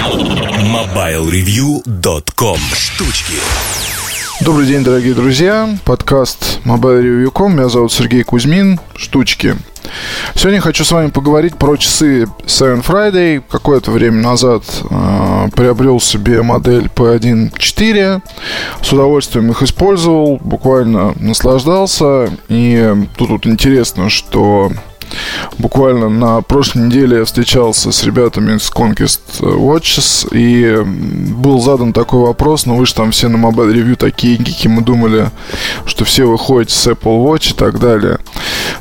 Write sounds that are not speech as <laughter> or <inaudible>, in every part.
MobileReview.com Штучки Добрый день, дорогие друзья. Подкаст MobileReview.com. Меня зовут Сергей Кузьмин. Штучки. Сегодня хочу с вами поговорить про часы Seven Friday. Какое-то время назад э, приобрел себе модель P1.4. С удовольствием их использовал, буквально наслаждался. И тут вот интересно, что Буквально на прошлой неделе я встречался с ребятами с Conquest Watches и был задан такой вопрос, ну вы же там все на Mobile Review такие гики, мы думали, что все выходите с Apple Watch и так далее.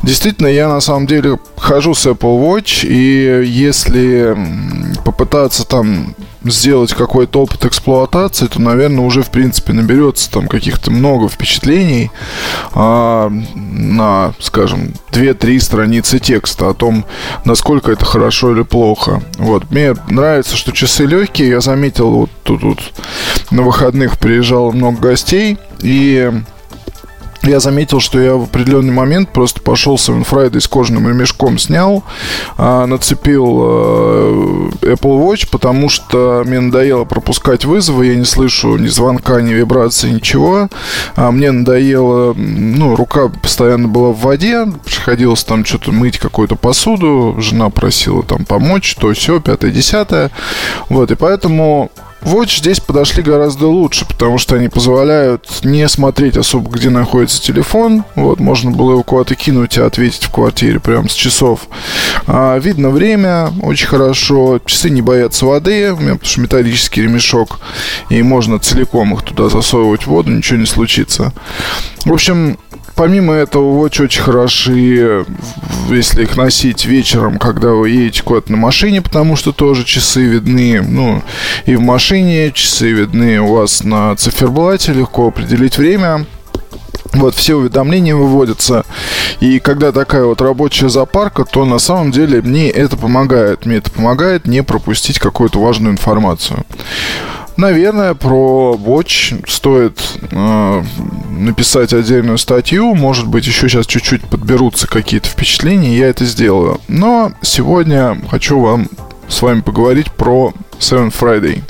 Действительно, я на самом деле хожу с Apple Watch, и если попытаться там сделать какой-то опыт эксплуатации, то, наверное, уже, в принципе, наберется там каких-то много впечатлений а, на, скажем, 2-3 страницы текста о том, насколько это хорошо или плохо. Вот. Мне нравится, что часы легкие. Я заметил, вот тут, тут на выходных приезжало много гостей, и я заметил, что я в определенный момент просто пошел с Friday с кожаным ремешком снял, а, нацепил а, Apple Watch, потому что мне надоело пропускать вызовы, я не слышу ни звонка, ни вибрации, ничего. А мне надоело, ну, рука постоянно была в воде, приходилось там что-то мыть какую-то посуду, жена просила там помочь, то все, пятое, десятое. Вот, и поэтому Watch здесь подошли гораздо лучше, потому что они позволяют не смотреть особо, где находится телефон. Вот, можно было его куда-то кинуть и ответить в квартире прямо с часов. А, видно время очень хорошо. Часы не боятся воды, у меня потому что металлический ремешок, и можно целиком их туда засовывать в воду, ничего не случится. В общем, помимо этого, Watch очень хороши, если их носить вечером, когда вы едете куда-то на машине, потому что тоже часы видны, ну, и в машине часы видны у вас на циферблате, легко определить время. Вот, все уведомления выводятся. И когда такая вот рабочая запарка, то на самом деле мне это помогает. Мне это помогает не пропустить какую-то важную информацию. Наверное, про Watch стоит э, написать отдельную статью. Может быть, еще сейчас чуть-чуть подберутся какие-то впечатления, я это сделаю. Но сегодня хочу вам с вами поговорить про Seven Friday.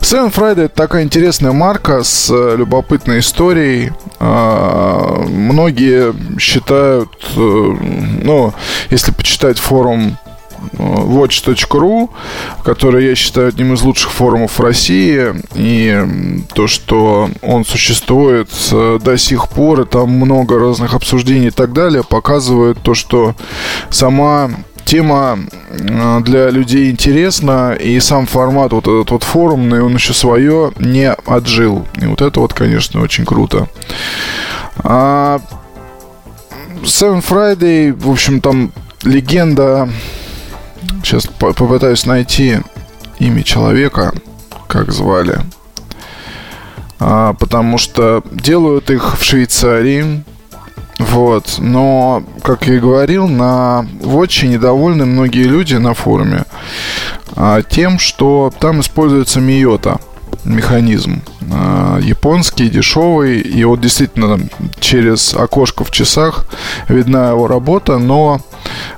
Seven Friday это такая интересная марка с э, любопытной историей. А, многие считают, э, ну, если почитать форум watch.ru, который я считаю одним из лучших форумов в России. И то, что он существует э, до сих пор, и там много разных обсуждений и так далее, показывает то, что сама тема э, для людей интересна, и сам формат вот этот вот форумный, он еще свое не отжил. И вот это вот, конечно, очень круто. А Seven Friday, в общем, там легенда Сейчас попытаюсь найти имя человека, как звали. А, потому что делают их в Швейцарии. Вот. Но, как я и говорил, на Watch недовольны многие люди на форуме а, тем, что там используется Миота механизм. А, японский, дешевый. И вот действительно через окошко в часах видна его работа, но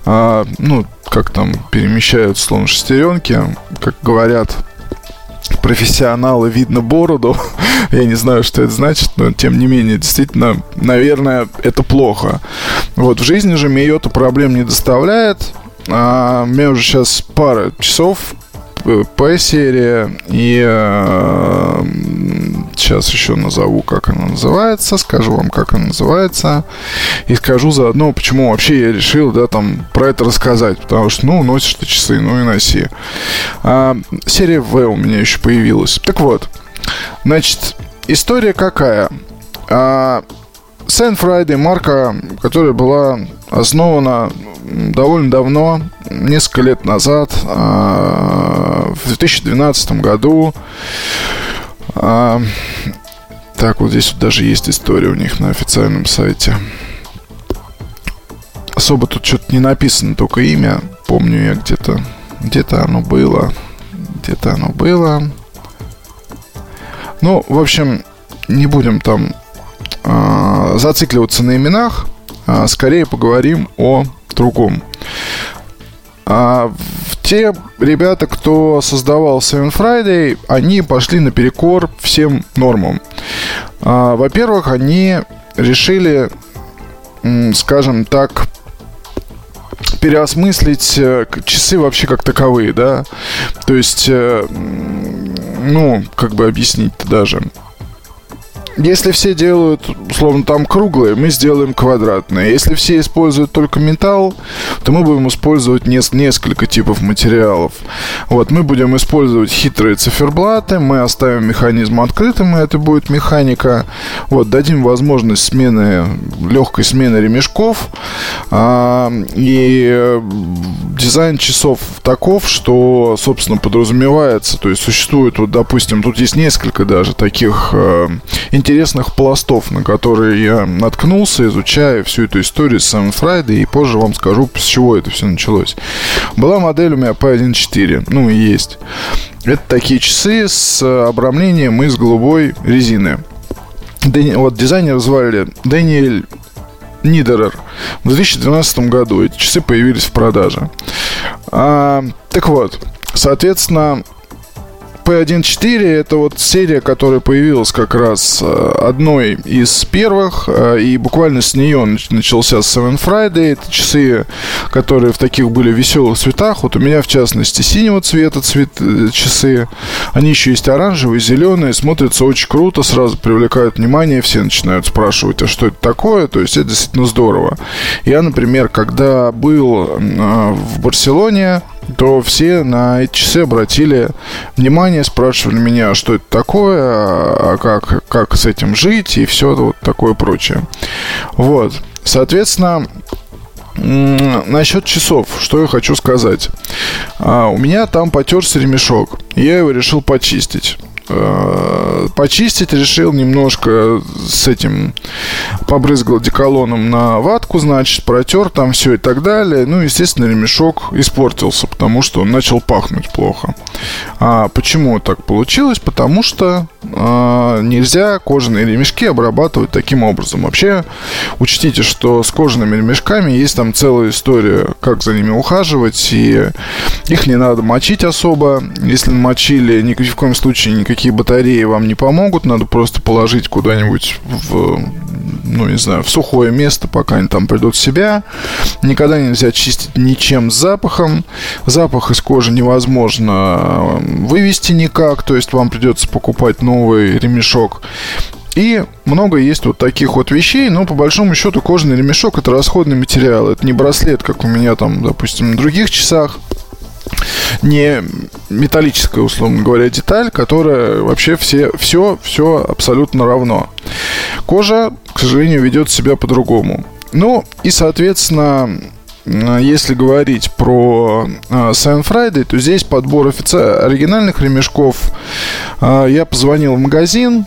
а, ну, как там перемещают словно шестеренки, как говорят профессионалы, видно бороду. <laughs> Я не знаю, что это значит, но тем не менее, действительно, наверное, это плохо. Вот в жизни же это проблем не доставляет. А, у меня уже сейчас пара часов P-серия и э, сейчас еще назову, как она называется, скажу вам, как она называется, и скажу заодно, почему вообще я решил, да, там, про это рассказать, потому что, ну, носишь ты часы, ну и носи. А, серия V у меня еще появилась. Так вот, значит, история какая? А, Saint Friday марка, которая была основана довольно давно, несколько лет назад, а, в 2012 году. А, так, вот здесь вот даже есть история у них на официальном сайте. Особо тут что-то не написано, только имя. Помню я где-то. Где-то оно было. Где-то оно было. Ну, в общем, не будем там э, зацикливаться на именах. А скорее поговорим о другом. А те ребята, кто создавал Seven Friday, они пошли наперекор всем нормам. А, во-первых, они решили, скажем так, переосмыслить э, часы вообще как таковые, да. То есть, э, ну, как бы объяснить-то даже. Если все делают, условно, там круглые, мы сделаем квадратные. Если все используют только металл, то мы будем использовать не, несколько типов материалов. Вот, мы будем использовать хитрые циферблаты, мы оставим механизм открытым, и это будет механика. Вот, дадим возможность смены, легкой смены ремешков. А, и э, дизайн часов таков, что, собственно, подразумевается, то есть существует, вот, допустим, тут есть несколько даже таких э, интересных пластов, на которые я наткнулся, изучая всю эту историю с Sam Friday, и позже вам скажу, с чего это все началось. Была модель у меня P1.4, ну и есть. Это такие часы с обрамлением из голубой резины. Дэни, вот дизайнер звали Дэниэль Нидерер. В 2012 году эти часы появились в продаже. А, так вот, соответственно, P1.4 это вот серия, которая появилась как раз э, одной из первых, э, и буквально с нее начался Seven Friday. Это часы, которые в таких были веселых цветах. Вот у меня, в частности, синего цвета цвет, э, часы. Они еще есть оранжевые, зеленые, смотрятся очень круто, сразу привлекают внимание, все начинают спрашивать, а что это такое? То есть это действительно здорово. Я, например, когда был в Барселоне, то все на эти часы обратили внимание, спрашивали меня, что это такое, а как, как с этим жить и все вот такое прочее. Вот. Соответственно, Насчет часов, что я хочу сказать. А, у меня там потерся ремешок. Я его решил почистить. Э, почистить решил немножко с этим побрызгал деколоном на ватку, значит, протер там все и так далее. Ну, естественно, ремешок испортился, потому что он начал пахнуть плохо. А почему так получилось? Потому что э, нельзя кожаные ремешки обрабатывать таким образом. Вообще, учтите, что с кожаными ремешками есть там целая история, как за ними ухаживать, и их не надо мочить особо. Если намочили, ни в коем случае никаких никакие батареи вам не помогут, надо просто положить куда-нибудь в, ну, не знаю, в сухое место, пока они там придут в себя. Никогда нельзя чистить ничем с запахом. Запах из кожи невозможно вывести никак, то есть вам придется покупать новый ремешок. И много есть вот таких вот вещей, но по большому счету кожаный ремешок это расходный материал. Это не браслет, как у меня там, допустим, на других часах не металлическая, условно говоря, деталь, которая вообще все, все, все абсолютно равно. Кожа, к сожалению, ведет себя по-другому. Ну и, соответственно, если говорить про Сайн Friday, то здесь подбор офици... оригинальных ремешков. А, я позвонил в магазин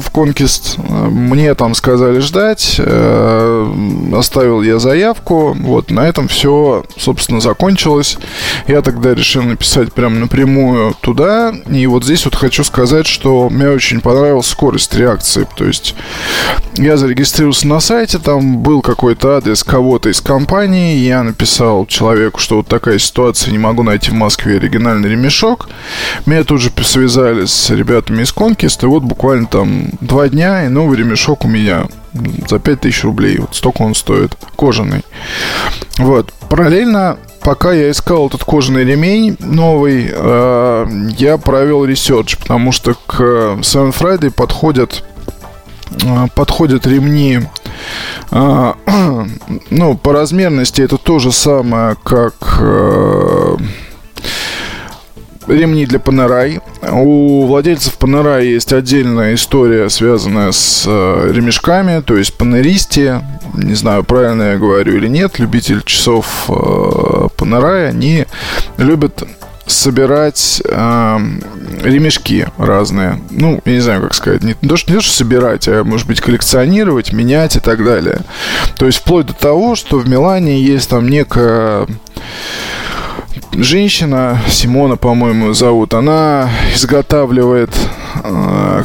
в Conquest. Мне там сказали ждать. Э, оставил я заявку. Вот, на этом все, собственно, закончилось. Я тогда решил написать прямо напрямую туда. И вот здесь вот хочу сказать, что мне очень понравилась скорость реакции. То есть я зарегистрировался на сайте, там был какой-то адрес кого-то из компании, я написал человеку, что вот такая ситуация, не могу найти в Москве оригинальный ремешок. Меня тут же связали с ребятами из Conquest, и вот буквально там два дня, и новый ремешок у меня за 5000 рублей. Вот столько он стоит. Кожаный. Вот. Параллельно пока я искал этот кожаный ремень новый, э, я провел research, потому что к Sevenfriday подходят э, подходят ремни <clears throat> ну, по размерности это то же самое, как э, ремни для Панерай. У владельцев Панерай есть отдельная история, связанная с э, ремешками, то есть панеристи, не знаю, правильно я говорю или нет, любитель часов э, они любят собирать э, ремешки разные. Ну, я не знаю, как сказать. Не, не, то, что, не то, что собирать, а, может быть, коллекционировать, менять и так далее. То есть, вплоть до того, что в Милане есть там некая женщина, Симона, по-моему, зовут, она изготавливает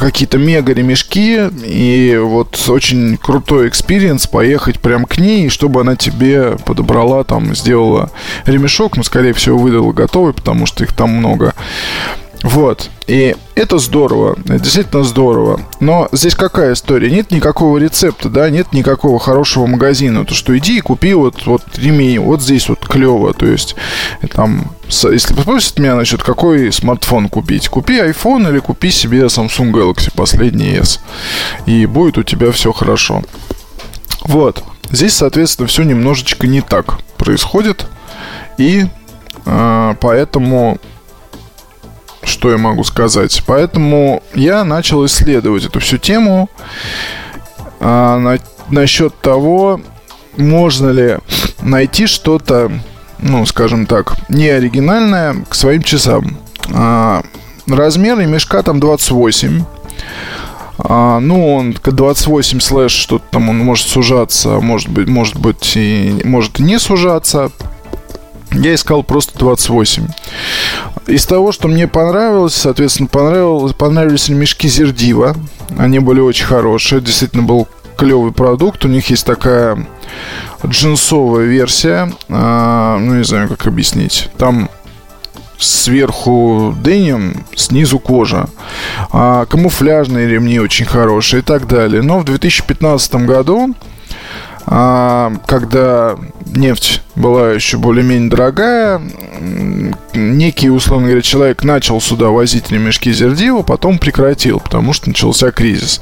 какие-то мега ремешки и вот очень крутой experience поехать прям к ней, чтобы она тебе подобрала там, сделала ремешок, но скорее всего выдала готовый, потому что их там много. Вот. И это здорово, действительно здорово. Но здесь какая история? Нет никакого рецепта, да, нет никакого хорошего магазина. То, что иди и купи вот, вот ремень, вот здесь вот клево. То есть, там, если спросят меня насчет какой смартфон купить, купи iPhone или купи себе Samsung Galaxy последний S. И будет у тебя все хорошо. Вот. Здесь, соответственно, все немножечко не так происходит. И э, поэтому что я могу сказать. Поэтому я начал исследовать эту всю тему а, на, насчет того, можно ли найти что-то, ну, скажем так, не оригинальное к своим часам. А, размер мешка там 28. А, ну, он 28 слэш, что-то там он может сужаться, может быть, может быть и может не сужаться. Я искал просто 28. Из того, что мне понравилось, соответственно, понравилось, понравились ремешки Зердива. Они были очень хорошие. Действительно был клевый продукт. У них есть такая джинсовая версия. А, ну, не знаю, как объяснить. Там сверху деним, снизу кожа. А, камуфляжные ремни очень хорошие и так далее. Но в 2015 году когда нефть была еще более-менее дорогая, некий, условно говоря, человек начал сюда возить ремешки Зердива, потом прекратил, потому что начался кризис.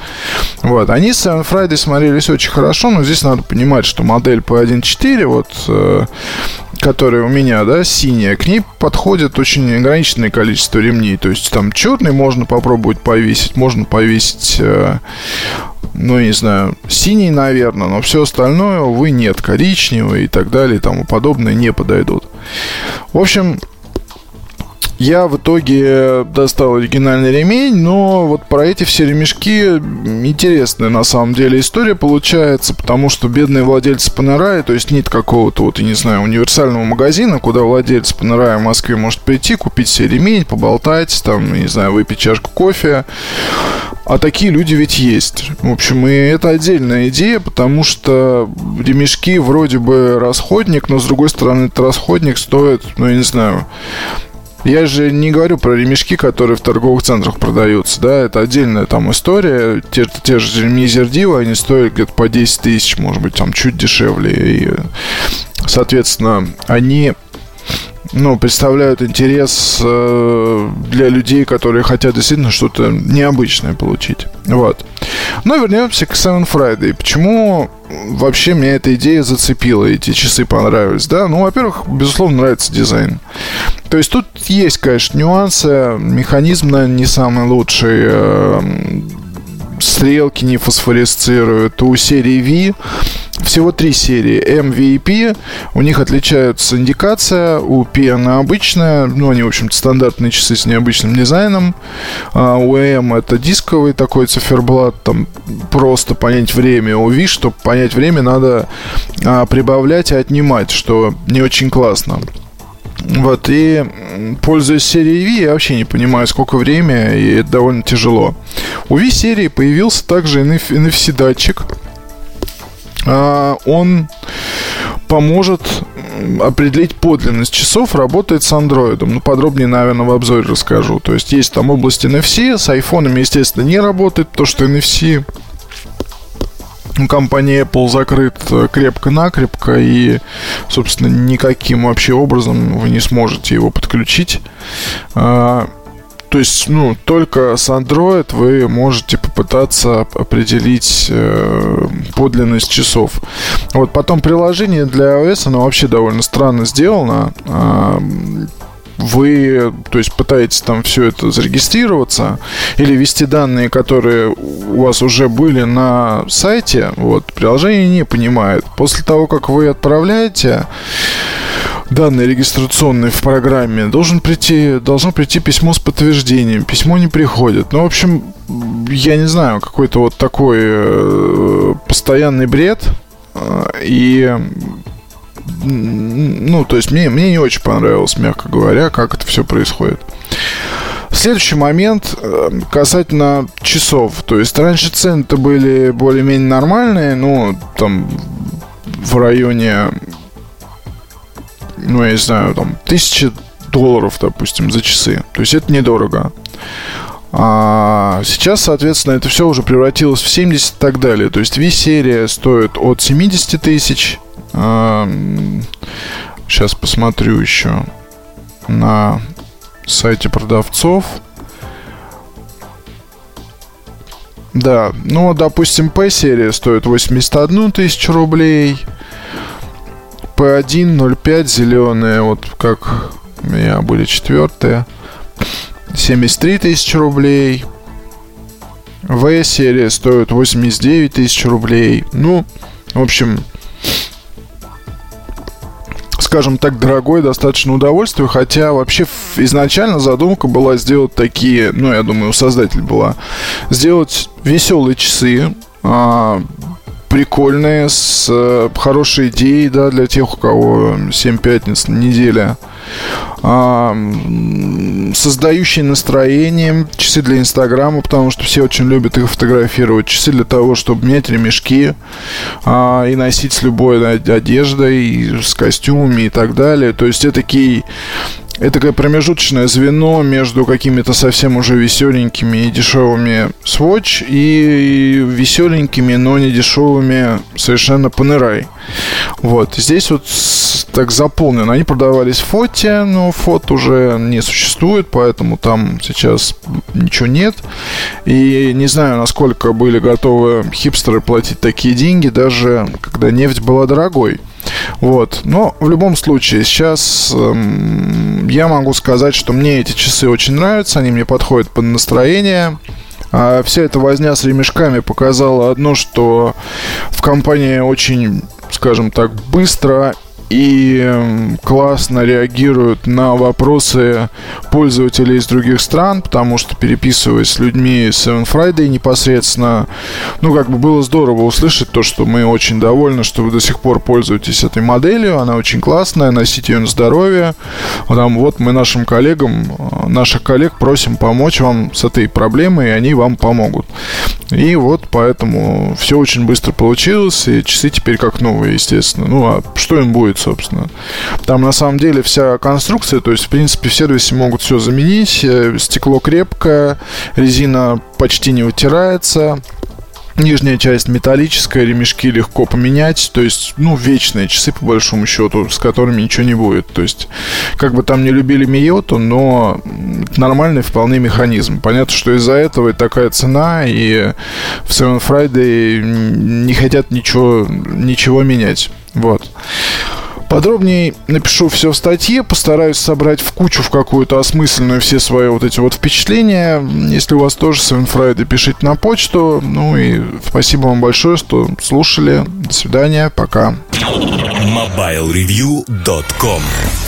Вот. Они с Seven Friday смотрелись очень хорошо, но здесь надо понимать, что модель P1.4, вот э, которая у меня, да, синяя, к ней подходит очень ограниченное количество ремней. То есть там черный можно попробовать повесить, можно повесить э, ну, не знаю, синий, наверное, но все остальное, увы, нет, коричневый и так далее и тому подобное не подойдут. В общем, я в итоге достал оригинальный ремень, но вот про эти все ремешки интересная на самом деле история получается, потому что бедные владельцы Панерая, то есть нет какого-то вот, я не знаю, универсального магазина, куда владелец Панерая в Москве может прийти, купить себе ремень, поболтать, там, не знаю, выпить чашку кофе. А такие люди ведь есть. В общем, и это отдельная идея, потому что ремешки вроде бы расходник, но с другой стороны, этот расходник стоит, ну, я не знаю, я же не говорю про ремешки, которые в торговых центрах продаются, да, это отдельная там история. Те, те же ремни они стоят где-то по 10 тысяч, может быть, там чуть дешевле. И, соответственно, они ну, представляют интерес э, для людей, которые хотят действительно что-то необычное получить. Вот. Но вернемся к Seven Friday. Почему вообще меня эта идея зацепила, эти часы понравились, да? Ну, во-первых, безусловно, нравится дизайн. То есть тут есть, конечно, нюансы. Механизм, наверное, не самый лучший. Э, стрелки не фосфоресцируют. У серии V всего три серии. M, V и P. У них отличаются индикация. У P она обычная. Ну, они, в общем-то, стандартные часы с необычным дизайном. А у M это дисковый такой циферблат. Там просто понять время. У V, чтобы понять время, надо а, прибавлять и отнимать, что не очень классно. Вот, и пользуясь серией V, я вообще не понимаю, сколько времени, и это довольно тяжело. У V-серии появился также NFC-датчик. А, он поможет определить подлинность часов, работает с Android. Ну, подробнее, наверное, в обзоре расскажу. То есть, есть там область NFC, с айфонами, естественно, не работает, потому что NFC компания Apple закрыт э, крепко-накрепко, и, собственно, никаким вообще образом вы не сможете его подключить. То есть, ну, только с Android вы можете попытаться определить э, подлинность часов. Вот потом приложение для iOS, оно вообще довольно странно сделано. Вы, то есть, пытаетесь там все это зарегистрироваться или ввести данные, которые у вас уже были на сайте, вот, приложение не понимает. После того, как вы отправляете данные регистрационные в программе, должен прийти, должно прийти письмо с подтверждением. Письмо не приходит. Ну, в общем, я не знаю, какой-то вот такой э, постоянный бред. Э, и ну, то есть мне, мне не очень понравилось, мягко говоря, как это все происходит. Следующий момент э, касательно часов. То есть раньше цены-то были более-менее нормальные, ну, там в районе, ну, я не знаю, там, тысячи долларов, допустим, за часы. То есть это недорого. А сейчас, соответственно, это все уже превратилось в 70 и так далее. То есть V-серия стоит от 70 тысяч. Сейчас посмотрю еще на сайте продавцов. Да, ну, допустим, P-серия стоит 81 тысячу рублей. P1 05 зеленые, вот как у меня были четвертые. 73 тысячи рублей. В-серия стоит 89 тысяч рублей. Ну, в общем, скажем так, дорогое достаточно удовольствие, хотя вообще изначально задумка была сделать такие, ну, я думаю, у создателя была, сделать веселые часы, а, прикольные, с э, хорошей идеей, да, для тех, у кого 7 пятниц на неделе. Создающие настроение, часы для Инстаграма, потому что все очень любят их фотографировать, часы для того, чтобы менять ремешки а, и носить с любой одеждой, с костюмами и так далее. То есть это такие это такое промежуточное звено между какими-то совсем уже веселенькими и дешевыми Swatch и веселенькими, но не дешевыми совершенно Panerai. Вот. Здесь вот так заполнено. Они продавались в фоте, но фот уже не существует, поэтому там сейчас ничего нет. И не знаю, насколько были готовы хипстеры платить такие деньги, даже когда нефть была дорогой. Вот. Но в любом случае, сейчас эм, я могу сказать, что мне эти часы очень нравятся, они мне подходят под настроение. А вся эта возня с ремешками показала одно, что в компании очень, скажем так, быстро и классно реагируют на вопросы пользователей из других стран, потому что переписываясь с людьми Seven Friday непосредственно, ну, как бы было здорово услышать то, что мы очень довольны, что вы до сих пор пользуетесь этой моделью, она очень классная, носите ее на здоровье. Там, вот мы нашим коллегам, э, наших коллег просим помочь вам с этой проблемой, и они вам помогут. И вот поэтому все очень быстро получилось, и часы теперь как новые, естественно. Ну, а что им будет, собственно? Там на самом деле вся конструкция, то есть, в принципе, в сервисе могут все заменить. Э, стекло крепкое, резина почти не вытирается. Нижняя часть металлическая, ремешки легко поменять. То есть, ну, вечные часы, по большому счету, с которыми ничего не будет. То есть, как бы там не любили Миоту, но нормальный вполне механизм. Понятно, что из-за этого и такая цена, и в Seven Friday не хотят ничего, ничего менять. Вот. Подробнее напишу все в статье, постараюсь собрать в кучу, в какую-то осмысленную все свои вот эти вот впечатления. Если у вас тоже Friday, пишите на почту. Ну и спасибо вам большое, что слушали. До свидания, пока.